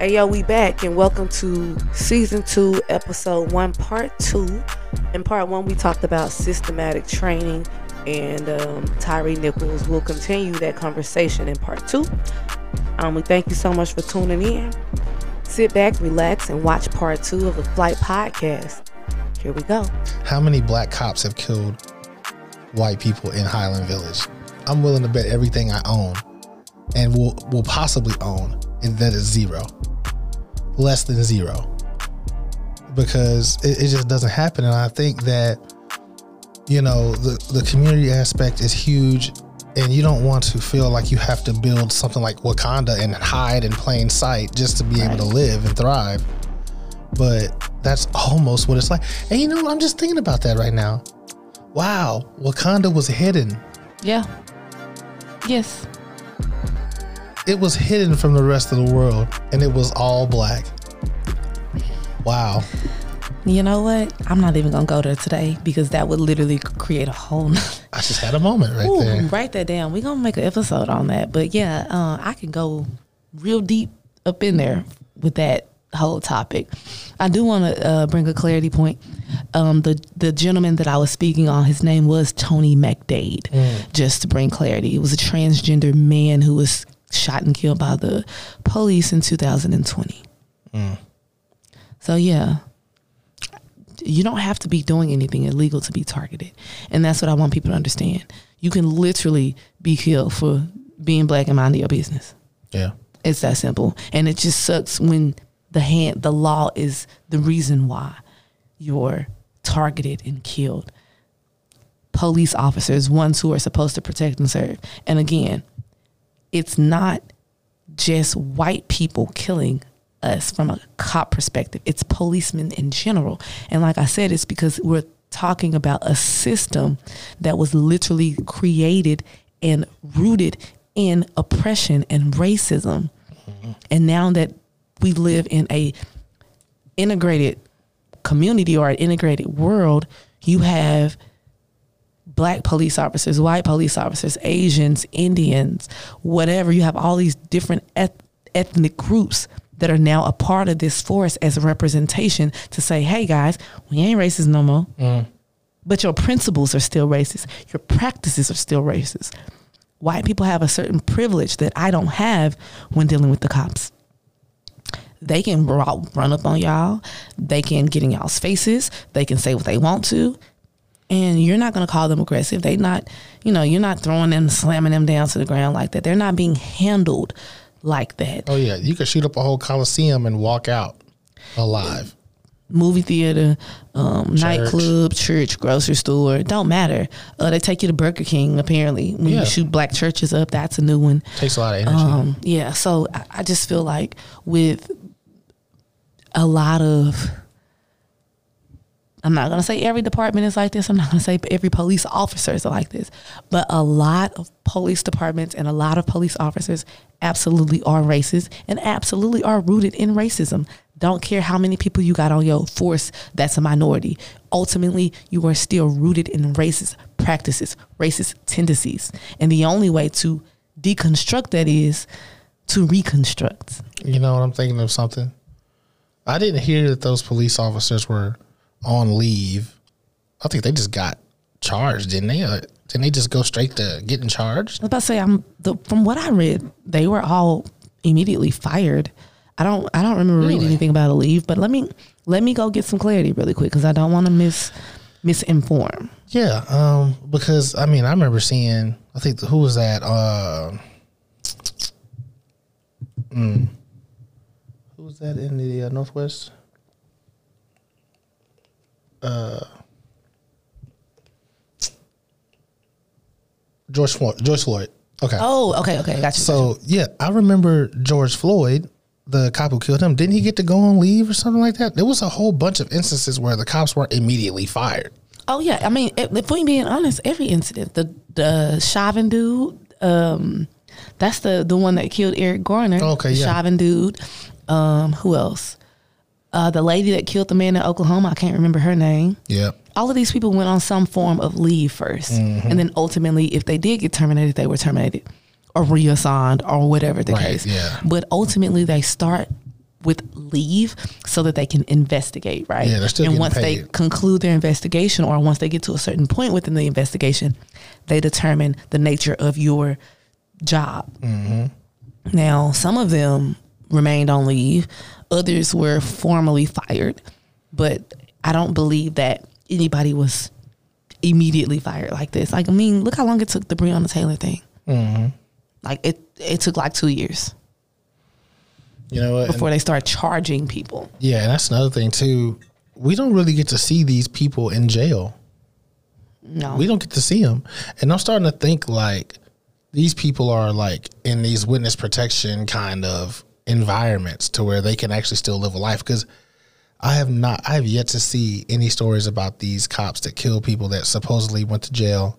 Hey yo, we back and welcome to season two, episode one, part two. In part one, we talked about systematic training, and um, Tyre Nichols will continue that conversation in part two. Um, we thank you so much for tuning in. Sit back, relax, and watch part two of the Flight Podcast. Here we go. How many black cops have killed white people in Highland Village? I'm willing to bet everything I own and will will possibly own, and that is zero, less than zero, because it, it just doesn't happen. And I think that you know the the community aspect is huge, and you don't want to feel like you have to build something like Wakanda and hide in plain sight just to be able to live and thrive. But that's almost what it's like. And you know, what? I'm just thinking about that right now. Wow, Wakanda was hidden. Yeah. Yes. It was hidden from the rest of the world, and it was all black. Wow. You know what? I'm not even gonna go there today because that would literally create a whole. nother- I just had a moment right Ooh, there. write that down. We're gonna make an episode on that. But yeah, uh, I can go real deep up in there with that whole topic. I do want to uh, bring a clarity point. Um, the the gentleman that I was speaking on, his name was Tony McDade. Just to bring clarity, it was a transgender man who was shot and killed by the police in 2020. Mm. So yeah, you don't have to be doing anything illegal to be targeted. And that's what I want people to understand. You can literally be killed for being black and minding your business. Yeah. It's that simple. And it just sucks when the hand the law is the reason why you're targeted and killed. Police officers, ones who are supposed to protect and serve. And again, it's not just white people killing us from a cop perspective. It's policemen in general. And like I said, it's because we're talking about a system that was literally created and rooted in oppression and racism. And now that we live in a integrated community or an integrated world, you have black police officers, white police officers, Asians, Indians, whatever. You have all these different eth- ethnic groups that are now a part of this force as a representation to say, hey guys, we ain't racist no more. Mm. But your principles are still racist. Your practices are still racist. White people have a certain privilege that I don't have when dealing with the cops they can run up on y'all. They can get in y'all's faces. They can say what they want to. And you're not going to call them aggressive. They not, you know, you're not throwing them, slamming them down to the ground like that. They're not being handled like that. Oh yeah, you could shoot up a whole coliseum and walk out alive. Movie theater, um, nightclub, church, grocery store, don't matter. Uh, they take you to Burger King, apparently. When Yeah. you shoot black churches up, that's a new one. Takes a lot of energy. Um, yeah, so I, I just feel like with a lot of, I'm not gonna say every department is like this. I'm not gonna say every police officer is like this, but a lot of police departments and a lot of police officers absolutely are racist and absolutely are rooted in racism. Don't care how many people you got on your force that's a minority. Ultimately, you are still rooted in racist practices, racist tendencies. And the only way to deconstruct that is to reconstruct. you know what I'm thinking of something. I didn't hear that those police officers were on leave. I think they just got charged, didn't they? Uh, didn't they just go straight to getting charged? I was about to say, I'm the, from what I read, they were all immediately fired. I don't, I don't remember reading anything about a leave, but let me, let me go get some clarity really quick because I don't want to miss, misinform. Yeah, um, because I mean, I remember seeing. I think who was that? Uh, mm, who was that in the uh, northwest? Uh, George Floyd. George Floyd. Okay. Oh, okay, okay, got you. So yeah, I remember George Floyd, the cop who killed him. Didn't he get to go on leave or something like that? There was a whole bunch of instances where the cops weren't immediately fired. Oh yeah, I mean, if if we being honest, every incident, the the Chauvin dude, um, that's the the one that killed Eric Garner. Okay, yeah. Chauvin dude. Um, who else? Uh, the lady that killed the man in Oklahoma. I can't remember her name. Yeah. all of these people went on some form of leave 1st Mm-hmm. and then ultimately, if they did get terminated, they were terminated or reassigned or whatever the Right, case. yeah. But ultimately, they start with leave so that they can investigate, right? Yeah, they're still and once they conclude their investigation or once they get to a certain point within the investigation, they determine the nature of your job. Mm-hmm. Now, some of them remained on leave, others were formally fired, but I don't believe that anybody was immediately fired like this. Like, I mean, look how long it took the Breonna Taylor thing. Mm-hmm. Like, it it took like two years You know what? And- before they start charging people. yeah, and that's another thing too. We don't really get to see these people in jail. No, We don't get to see them, and I'm starting to think like these people are like in these witness protection kind of environments to where they can actually still live a life. Because I have not, I have yet to see any stories about these cops that kill people that supposedly went to jail.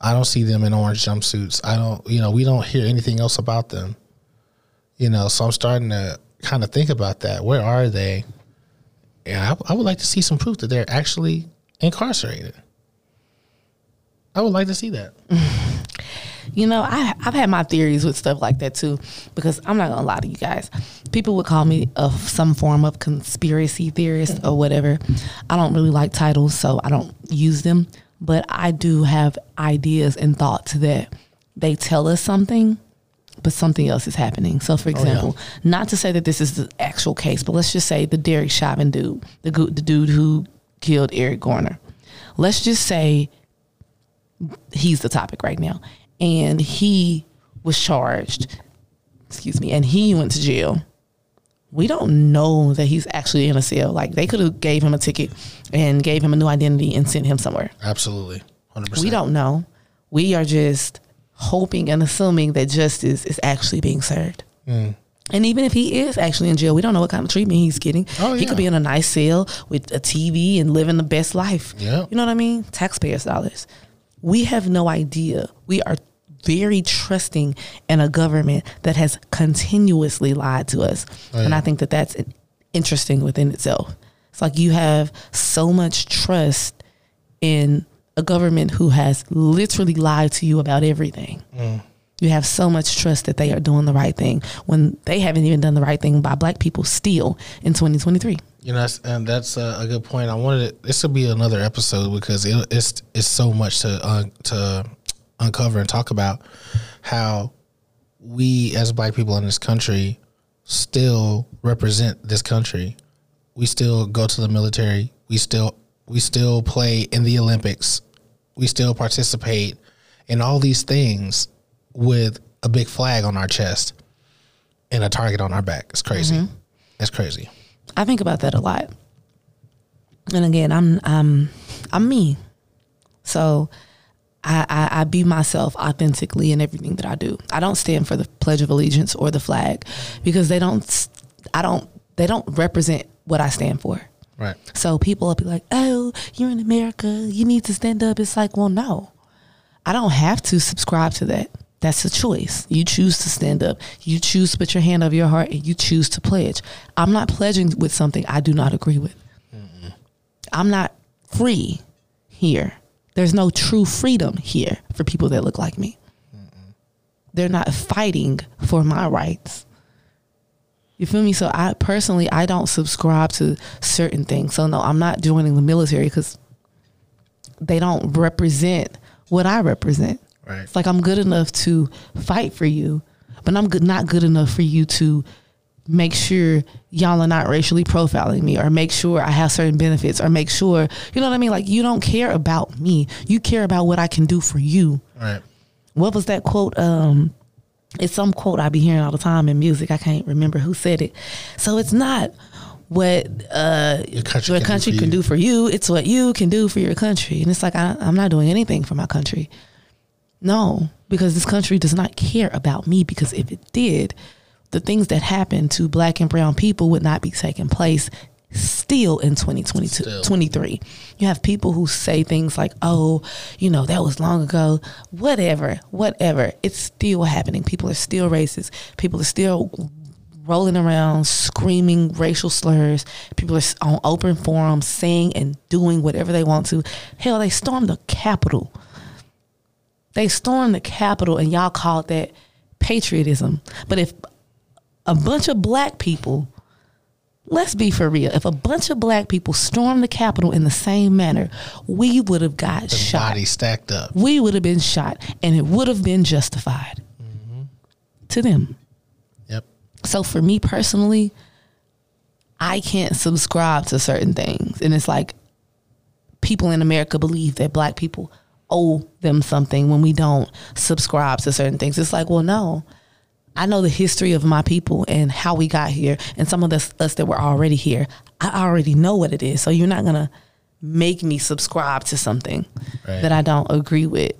I don't see them in orange jumpsuits. I don't, you know, we don't hear anything else about them. You know, so I'm starting to kind of think about that. Where are they? And I, I would like to see some proof that they're actually incarcerated. I would like to see that. You know, I I've had my theories with stuff like that too, because I'm not gonna lie to you guys. People would call me of some form of conspiracy theorist or whatever. I don't really like titles, so I don't use them. But I do have ideas and thoughts that they tell us something, but something else is happening. So, for oh, example, not to say that this is the actual case, but let's just say the Derek Chauvin dude, the the dude who killed Eric Garner. Let's just say he's the topic right now. And he was charged, excuse me, and he went to jail. We don't know that he's actually in a cell. Like they could have gave him a ticket and gave him a new identity and sent him somewhere. Absolutely. 100%. We don't know. We are just hoping and assuming that justice is actually being served. Mm. And even if he is actually in jail, we don't know what kind of treatment he's getting. Oh, He could be in a nice cell with a TV and living the best life. Yeah. You know what I mean? Taxpayers' dollars. We have no idea. We are very trusting in a government that has continuously lied to us. Oh, And. I think that that's interesting within itself. It's like you have so much trust in a government who has literally lied to you about everything. Mm. You have so much trust that they are doing the right thing when they haven't even done the right thing by black people still in 2023. You know, and that's a, a good point. I wanted it, this will be another episode because it, it's it's so much to un, to uncover and talk about how we as black people in this country still represent this country. We still go to the military. We still we still play in the Olympics. We still participate in all these things with a big flag on our chest and a target on our back. It's crazy. Mm-hmm. It's crazy. I think about that a lot. And again, I'm I'm I'm me. So I, I, I be myself authentically in everything that I do. I don't stand for the Pledge of Allegiance or the flag because they don't I don't they don't represent what I stand for. Right. So people will be like, "Oh, you're in America. You need to stand up." It's like, well, no, I don't have to subscribe to that. That's a choice. You choose to stand up. You choose to put your hand over your heart, and you choose to pledge. I'm not pledging with something I do not agree with. I'm not free here. There's no true freedom here for people that look like me. They're not fighting for my rights. You feel me? So I personally, I don't subscribe to certain things. So no, I'm not joining the military because they don't represent what I represent. Right. It's like I'm good enough to fight for you, but I'm good, not good enough for you to make sure y'all are not racially profiling me or make sure I have certain benefits or make sure, you know what I mean? Like you don't care about me. You care about what I can do for you Right. what was that quote? Um, it's some quote I be hearing all the time in music. I can't remember who said it. So it's not what uh, Your country your can do country for can you. do for you. It's what you can do for your country. And it's like I, I'm not doing anything for my country. No, because this country does not care about me. Because if it did, the things that happen to black and brown people would not be taking place still in 2022 Still. 23 you have people who say things like oh you know that was long ago. Whatever whatever. It's still happening. People are still racist. People are still rolling around screaming racial slurs. People are on open forums saying and doing whatever they want to. Hell they stormed the capitol they stormed the capitol and y'all called that patriotism but if a bunch of black people let's be for real. If a bunch of black people stormed the Capitol in the same manner, we would have got The shot. body stacked up. We would have been shot, and it would have been justified mm-hmm. to them. Yep. So for me personally, I can't subscribe to certain things. And it's like people in America believe that black people owe them something when we don't subscribe to certain things. It's like, well, no. I know the history of my people and how we got here and some of us, us that were already here. I already know what it is. So you're not going to make me subscribe to something Right. that I don't agree with.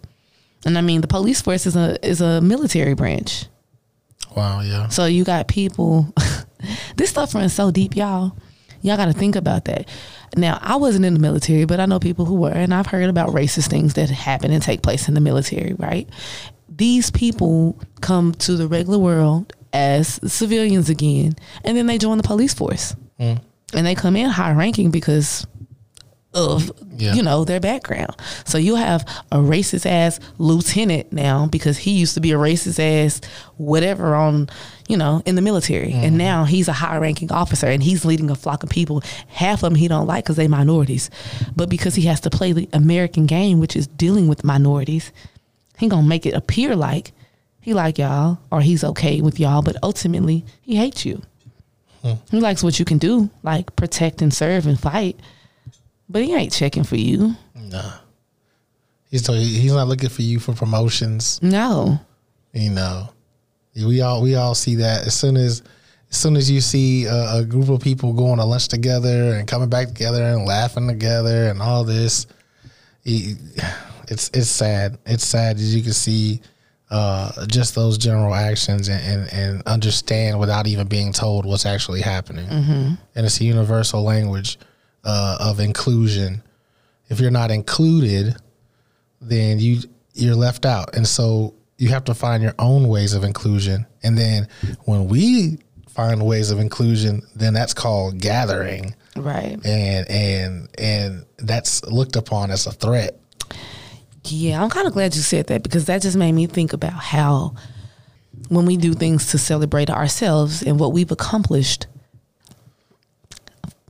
And I mean, the police force is a is a military branch. Wow. Yeah. So you got people. this stuff runs so deep, y'all. Y'all got to think about that. Now, I wasn't in the military, but I know people who were, and I've heard about racist things that happen and take place in the military. Right? These people come to the regular world as civilians again, and then they join the police force, mm. and they come in high ranking because of Yeah. you know their background. So you have a racist ass lieutenant now because he used to be a racist ass whatever on you know in the military, and mm-hmm. now he's a high ranking officer and he's leading a flock of people. Half of them he don't like because they minorities, but because he has to play the American game, which is dealing with minorities, he gonna make it appear like he like y'all or he's okay with y'all, but ultimately he hates you. Hmm. He likes what you can do, like protect and serve and fight. But he ain't checking for you. Nah. He's he's not looking for you for promotions. No. You know, we all we all see that as soon as as soon as you see a, a group of people going to lunch together and coming back together and laughing together and all this, it- it's it's sad. It's sad that you can see uh, just those general actions and, and, and understand without even being told what's actually happening. And it's a universal language uh, of inclusion. If you're not included, then you you're left out and so you have to find your own ways of inclusion and then when we find ways of inclusion then that's called gathering Right. and and and that's looked upon as a threat Yeah, I'm kind of glad you said that because that just made me think about how when we do things to celebrate ourselves and what we've accomplished,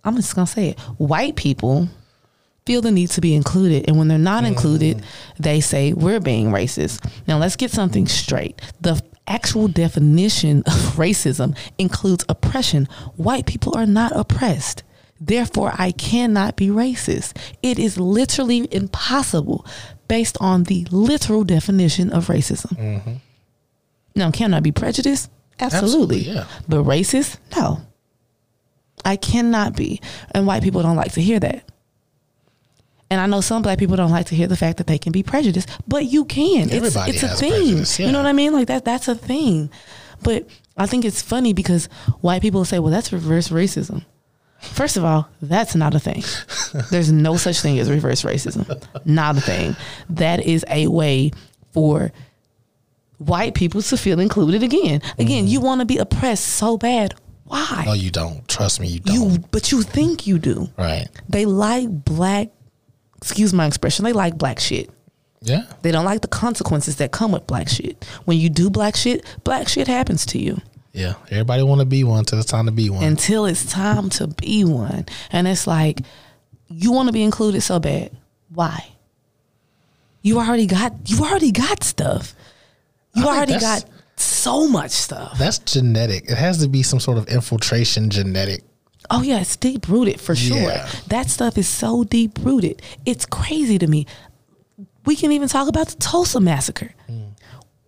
I'm just going to say it. White people feel the need to be included. And when they're not mm. included, they say we're being racist. Now, let's get something straight. The actual definition of racism includes oppression. White people are not oppressed. Therefore, I cannot be racist. It is literally impossible based on the literal definition of racism. Mm-hmm. Now, can I be prejudiced? Absolutely. Absolutely, yeah. But racist? No. I cannot be. And white people don't like to hear that. And I know some black people don't like to hear the fact that they can be prejudiced, but you can. It's, Everybody it's a has thing. prejudice, You know what I mean? Like that that's a thing. But I think it's funny because white people say, well, that's reverse racism. First of all, that's not a thing. There's no such thing as reverse racism. Not a thing. That is a way for white people to feel included again. Again, mm-hmm. you want to be oppressed so bad. Why? no you don't trust me you don't you but you think you do. right They like black excuse my expression, they like black shit. yeah They don't like the consequences that come with black shit. When you do black shit, black shit happens to you yeah everybody want to be one until it's time to be one until it's time to be one. And it's like you want to be included so bad. Why? You already got you already got stuff. You I already got so much stuff. that's genetic it has to be some sort of infiltration genetic Oh yeah, it's deep rooted for sure. Yeah. That stuff is so deep rooted. It's crazy to me. We can even talk about the Tulsa massacre.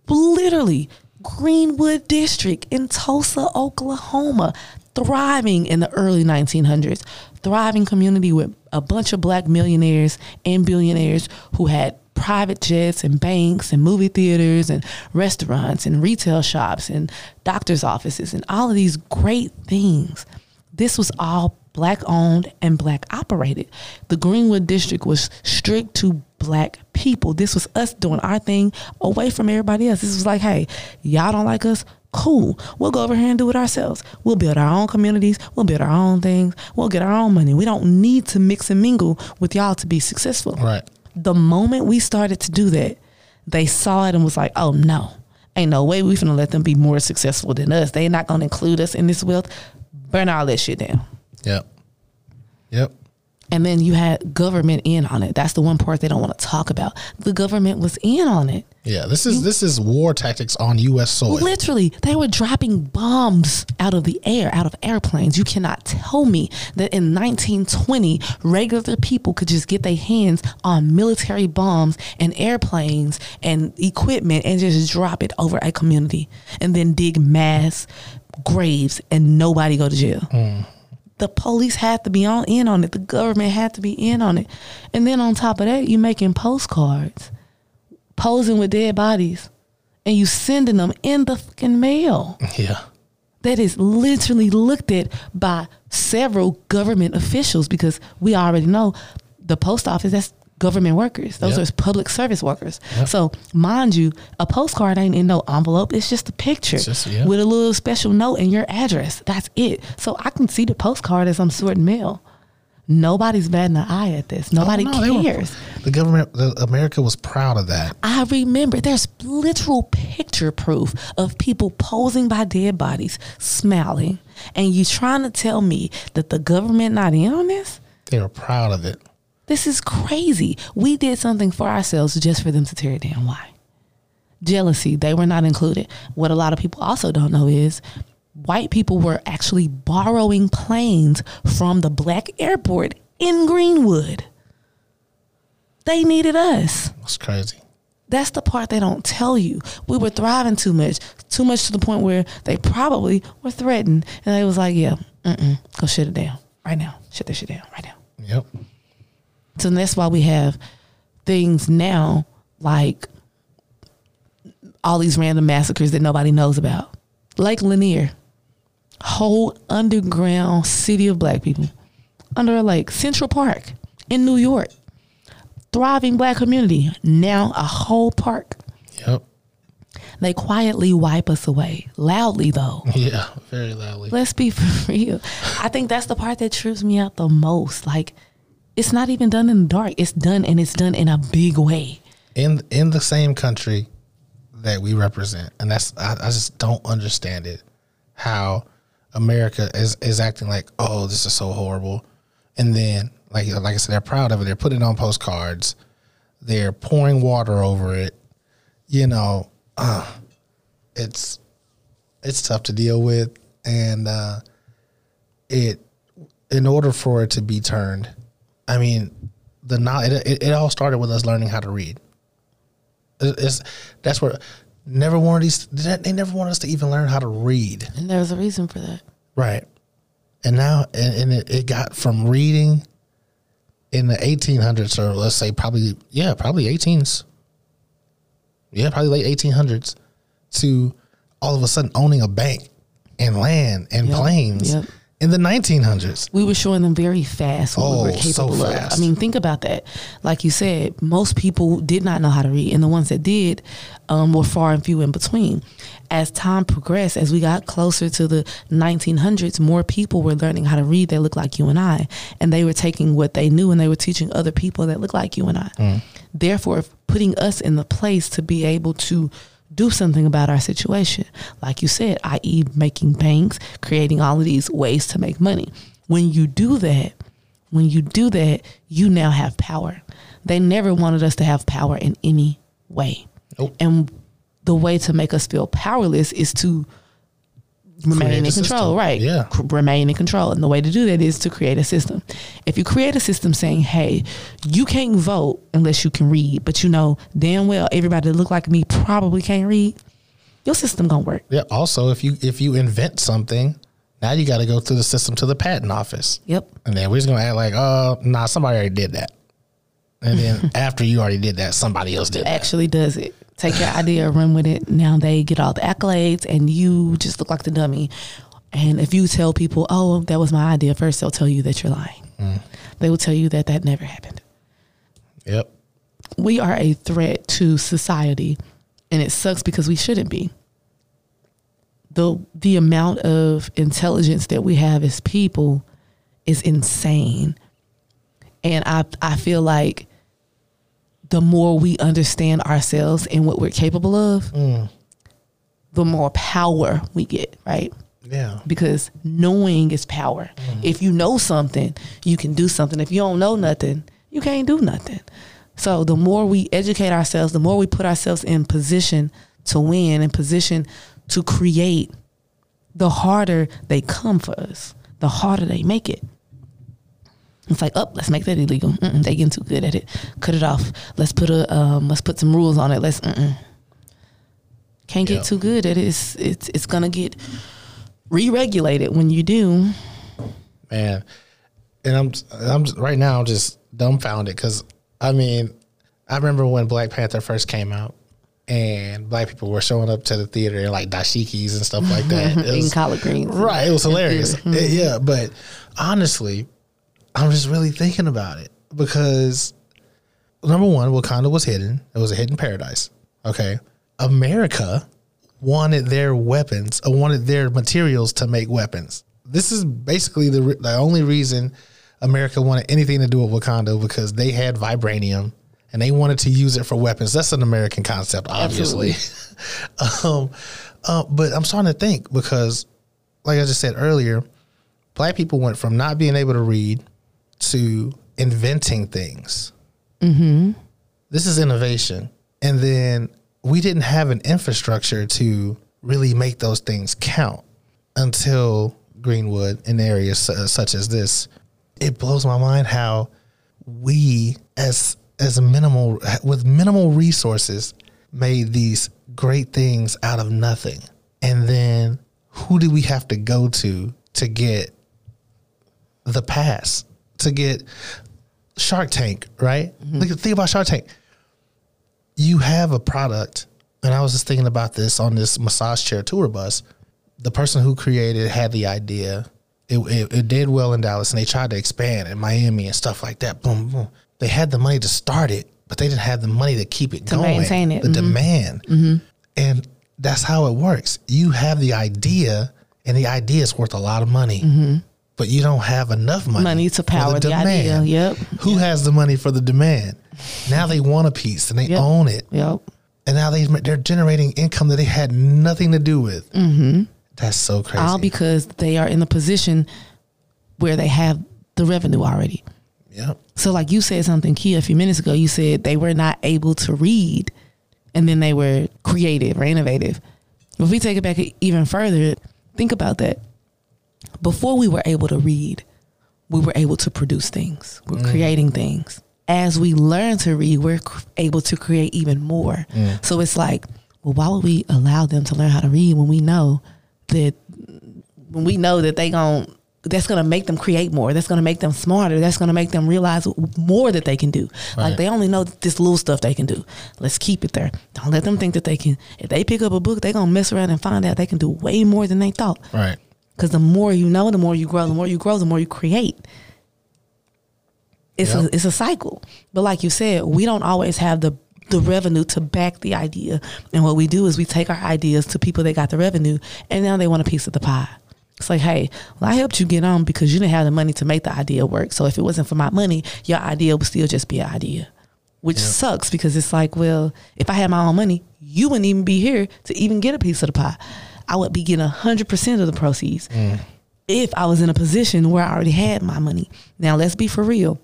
Literally, Greenwood District in Tulsa, Oklahoma, thriving in the early 1900s, thriving community with a bunch of black millionaires and billionaires who had private jets and banks and movie theaters and restaurants and retail shops and doctors' offices and all of these great things. This was all black owned and black operated. The Greenwood District was strict to black people. This was us doing our thing away from everybody else. This was like, hey, y'all don't like us? Cool. We'll go over here and do it ourselves. We'll build our own communities. We'll build our own things. We'll get our own money. We don't need to mix and mingle with y'all to be successful. right The moment we started to do that, they saw it and was like, oh no, ain't no way we finna let them be more successful than us. They not gonna include us in this wealth. Burn all that shit down. Yep. Yep. And then you had government in on it. That's the one part they don't want to talk about. The government was in on it. Yeah. This is this is war tactics on U.S. soil. Literally, they were dropping bombs out of the air, out of airplanes. You cannot tell me that in 1920, regular people could just get their hands on military bombs and airplanes and equipment and just drop it over a community and then dig mass graves and nobody go to jail. Mm. The police had to be on in on it. The government had to be in on it. And then on top of that, you making postcards, posing with dead bodies, and you sending them in the fucking mail. Yeah. That is literally looked at by several government officials because we already know the post office that's government workers. Those Yep. are public service workers. Yep. So mind you, a postcard ain't in no envelope. It's just a picture just- yeah. with a little special note and your address. That's it. So I can see the postcard as I'm sorting mail. Nobody's batting an eye at this. Nobody Oh, no, they were- cares. the government, the, America was proud of that. I remember there's literal picture proof of people posing by dead bodies, smiling, and you trying to tell me that the government not in on this? They were proud of it. This is crazy. We did something for ourselves just for them to tear it down. Why? Jealousy. They were not included. What a lot of people also don't know is white people were actually borrowing planes from the black airport in Greenwood. They needed us. That's crazy. That's the part they don't tell you. We were thriving too much, too much to the point where they probably were threatened, and they was like, "Yeah, mm-mm, go shut it down right now. Shut this shit down right now." Yep. So that's why we have things now like all these random massacres that nobody knows about. Lake Lanier, whole underground city of black people under a lake, Central Park in New York, thriving black community. Now a whole park. Yep. They quietly wipe us away, loudly though. Yeah. Very loudly. Let's be for real. I think that's the part that trips me out the most. Like, it's not even done in the dark. It's done and it's done in a big way. in in the same country that we represent, and that's I, I just don't understand it. How America is is acting like, oh, this is so horrible, and then like like I said, they're proud of it. They're putting it on postcards. They're pouring water over it. You know, uh, it's it's tough to deal with, and uh, it in order for it to be turned, I mean, the it, it, it all started with us learning how to read. It- It's that's where never wanted these. They never wanted us to even learn how to read, And there was a reason for that. right? And now, and, and it, it got from reading in the 1800s, or let's say probably yeah, probably 18s, yeah, probably late 1800s, to all of a sudden owning a bank and land and Yep, planes yep. In the 1900s. We were showing them very fast what we Oh, were so capable of. fast. I mean, think about that. Like you said, most people did not know how to read, and the ones that did um, were far and few in between. As time progressed, as we got closer to the 1900s, more people were learning how to read They looked like you and I, and they were taking what they knew and they were teaching other people that looked like you and I. Therefore, putting us in the place to be able to do something about our situation. Like you said, i.e., making banks, creating all of these ways to make money. When you do that, when you do that, you now have power. They never wanted us to have power in any way. Nope. And the way to make us feel powerless is to remain in control, right? Yeah. C- remain in control. And the way to do that is to create a system. If you create a system saying, hey, you can't vote unless you can read, but you know damn well everybody that look like me probably can't read, your system gonna work. Yeah. Also, if you if you invent something, now you got to go through the system to the patent office. Yep. And then we're just gonna act like, oh, nah, somebody already did that. And then after you already did that, somebody else did that. Actually does it. Take your idea, run with it. Now they get all the accolades and you just look like the dummy. And if you tell people, oh, that was my idea, first they'll tell you that you're lying. Mm. They will tell you that that never happened. Yep. we are a threat to society and it sucks because we shouldn't be the the amount of intelligence that we have as people is insane and i i feel like the more we understand ourselves and what we're capable of mm. the more power we get right Yeah. because knowing is power. Mm. If you know something, you can do something. If you don't know nothing, you can't do nothing. So the more we educate ourselves, the more we put ourselves in position to win, and position to create, the harder they come for us, the harder they make it. It's like, oh, let's make that illegal. Mm-mm, they getting too good at it. Cut it off. Let's put a um, let's put some rules on it. Let's mm-mm. can't get Yeah. too good at it. It's it's it's gonna get re-regulated when you do. man. And I'm I'm right now I'm just dumbfounded because I mean I remember when Black Panther first came out and black people were showing up to the theater in like dashikis and stuff like that. It in collard greens. right, it was hilarious. theater. Uh, yeah, but honestly, I'm just really thinking about it because number one, Wakanda was hidden. It was a hidden paradise. Okay, America wanted their weapons, uh, wanted their materials to make weapons. This is basically the re- the only reason America wanted anything to do with Wakanda because they had vibranium and they wanted to use it for weapons. That's an American concept, obviously. um, uh, but I'm starting to think because, like I just said earlier, black people went from not being able to read to inventing things. Mm-hmm. This is innovation. And then we didn't have an infrastructure to really make those things count until Greenwood in areas su- such as this. It blows my mind how we, as as minimal with minimal resources, made these great things out of nothing. And then who do we have to go to to get the pass to get Shark Tank, right? Mm-hmm. Look, think about Shark Tank. You have a product, and I was just thinking about this on this massage chair tour bus. The person who created had the idea. It, it, it did well in Dallas, and they tried to expand in Miami and stuff like that. Boom, boom. They had the money to start it, but they didn't have the money to keep it To going. maintain it. The Mhm. demand, mm-hmm. and that's how it works. You have the idea, and the idea is worth a lot of money, mm-hmm. But you don't have enough money, Money to power the, idea. Yep. Who has the money for the demand? Now they want a piece and they Yep. own it, Yep. and now they they're generating income that they had nothing to do with. Mm-hmm. That's so crazy. All because they are in the position where they have the revenue already. yep. So, like you said something key a few minutes ago, you said they were not able to read and then they were creative or innovative. If we take it back even further, think about that. Before we were able to read, we were able to produce things, we're mm. creating things. As we learn to read, we're able to create even more. Mm. So it's like, well, why would we allow them to learn how to read when we know that when we know that they gon' that's gonna make them create more. That's gonna make them smarter. That's gonna make them realize more that they can do. Like they only know this little stuff they can do. Let's keep it there. Don't let them think that they can. If they pick up a book, they're gonna mess around and find out they can do way more than they thought. Right. Because the more you know, the more you grow. The more you grow, the more you create. It's Yep. a it's a cycle. But like you said, we don't always have the the revenue to back the idea. And what we do is we take our ideas to people that got the revenue, and now they want a piece of the pie. It's like, hey, well, I helped you get on because you didn't have the money to make the idea work. So if it wasn't for my money, your idea would still just be an idea, which Yep. sucks because it's like, well, if I had my own money, you wouldn't even be here to even get a piece of the pie. I would be getting hundred percent of the proceeds mm. if I was in a position where I already had my money. Now let's be for real.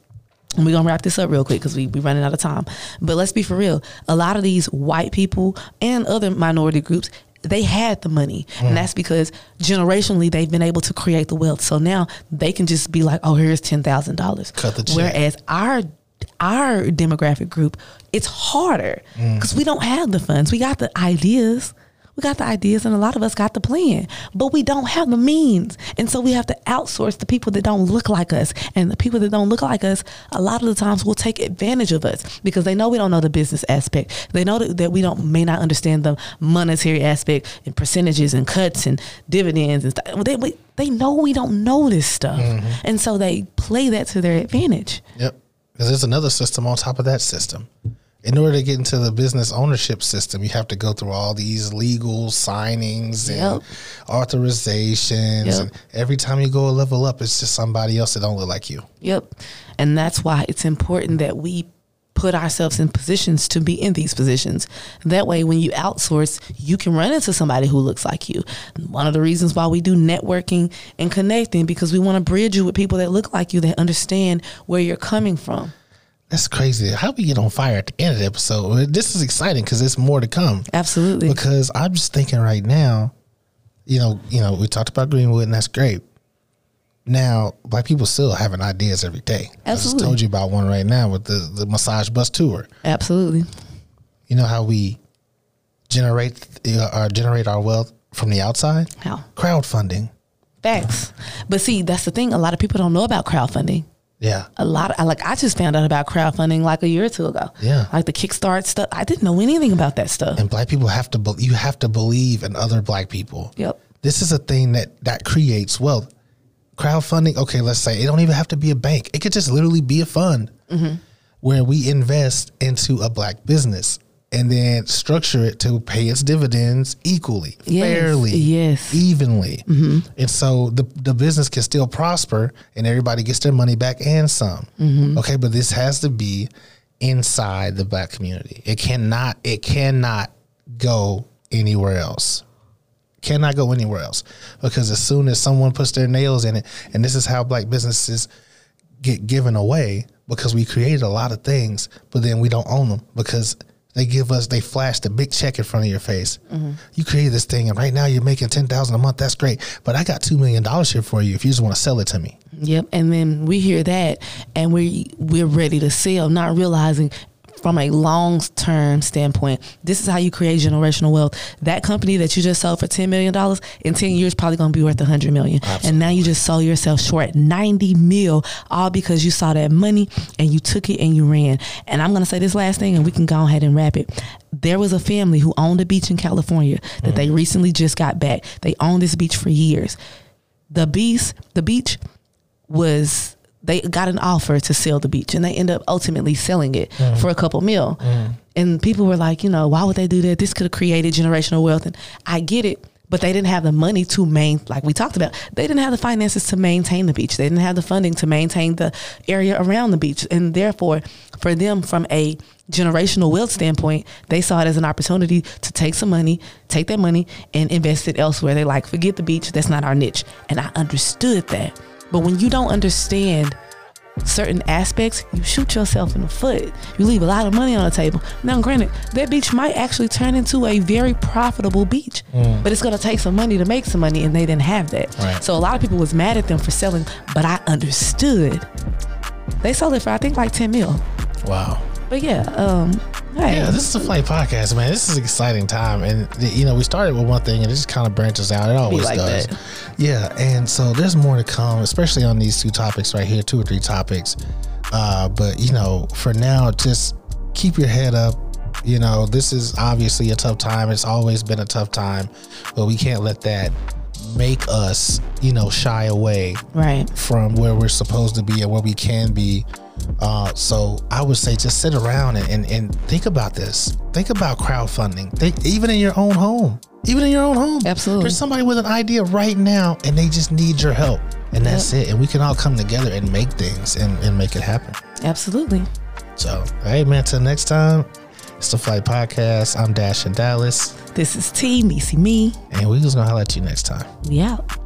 And we're gonna wrap this up real quick because we we running out of time. But let's be for real. A lot of these white people and other minority groups, they had the money. And mm. that's because generationally they've been able to create the wealth. So now they can just be like, oh, here's ten thousand dollars. Cut the check. Whereas our our demographic group, it's harder mm. because we don't have the funds. We got the ideas. We got the ideas, and a lot of us got the plan, but we don't have the means. And so we have to outsource the people that don't look like us. And the people that don't look like us, a lot of the times will take advantage of us because they know we don't know the business aspect. They know that, that we don't may not understand the monetary aspect and percentages and cuts and dividends and stuff. They, we, they know we don't know this stuff. Mm-hmm. And so they play that to their advantage. Yep. Because there's another system on top of that system. In order to get into the business ownership system, you have to go through all these legal signings and Yep. authorizations. Yep. And every time you go a level up, it's just somebody else that don't look like you. Yep. And that's why it's important that we put ourselves in positions to be in these positions. That way, when you outsource, you can run into somebody who looks like you. One of the reasons why we do networking and connecting because we want to bridge you with people that look like you that understand where you're coming from. That's crazy. How we get on fire at the end of the episode? This is exciting because there's more to come. Absolutely. Because I'm just thinking right now, you know, you know, we talked about Greenwood and that's great. Now, black people still having ideas every day. I just Absolutely. told you about one right now with the, the massage bus tour. Absolutely. You know how we generate uh, uh, generate our wealth from the outside? How? Crowdfunding. Facts. But see, that's the thing. A lot of people don't know about crowdfunding. Yeah. A lot of, like I just found out about crowdfunding like a year or two ago. Yeah. Like the Kickstart stuff. I didn't know anything about that stuff. And black people have to be, you have to believe in other black people. Yep. This is a thing that that creates wealth. Crowdfunding, okay, let's say it don't even have to be a bank. It could just literally be a fund mm-hmm. where we invest into a black business and then structure it to pay its dividends equally, Yes, fairly, yes. evenly. Mm-hmm. And so the the business can still prosper and everybody gets their money back and some. Mm-hmm. Okay, but this has to be inside the black community. It cannot it cannot go anywhere else cannot go anywhere else because as soon as someone puts their nails in it and this is how black businesses get given away because we created a lot of things but then we don't own them because they give us they flash the big check in front of your face. You created this thing and right now you're making 10000 a month. That's great. But i got $2 million here for you if you just want to sell it to me. Yep. And then we hear that and we we're ready to sell, not realizing from a long term standpoint, this is how you create generational wealth. That company that you just sold for ten million dollars in ten years probably gonna be worth a hundred million. And now you just sold yourself short ninety mil, all because you saw that money and you took it and you ran. And I'm gonna say this last thing and we can go ahead and wrap it. There was a family who owned a beach in California that they mm-hmm. recently just got back. They owned this beach for years. The beast, the beach was they got an offer to sell the beach and they end up ultimately selling it mm-hmm. for a couple mil. Mm-hmm. And people were like, you know, why would they do that? This could have created generational wealth. And I get it, but they didn't have the money to main, like we talked about, they didn't have the finances to maintain the beach. They didn't have the funding to maintain the area around the beach. And therefore, for them, from a generational wealth standpoint, they saw it as an opportunity to take some money, take that money and invest it elsewhere. They like, forget the beach, that's not our niche. And I understood that. But when you don't understand certain aspects, you shoot yourself in the foot. You leave a lot of money on the table. Now, granted, that beach might actually turn into a very profitable beach, mm. but it's going to take some money to make some money, and they didn't have that. Right. So a lot of people was mad at them for selling, but I understood. They sold it for I think like ten mil. wow But yeah, um, hey, Yeah, this is a flight podcast, man. This is an exciting time, and you know we started with one thing, and it just kind of branches out. It always like does. that. Yeah, and so there's more to come, especially on these two topics right here, two or three topics. Uh, but you know, for now, just keep your head up. You know, this is obviously a tough time. It's always been a tough time, but we can't let that make us, you know, shy away right. from where we're supposed to be and where we can be. Uh, so I would say just sit around and, and, and think about this. Think about crowdfunding. Think even in your own home. Even in your own home. Absolutely. There's somebody with an idea right now and they just need your help. And that's it. And we can all come together and make things and, and make it happen. Absolutely. So, hey man, till next time, it's the Flight Podcast. I'm Dash in Dallas. This is T, Missy Me. And we're just gonna holler at you next time. We out.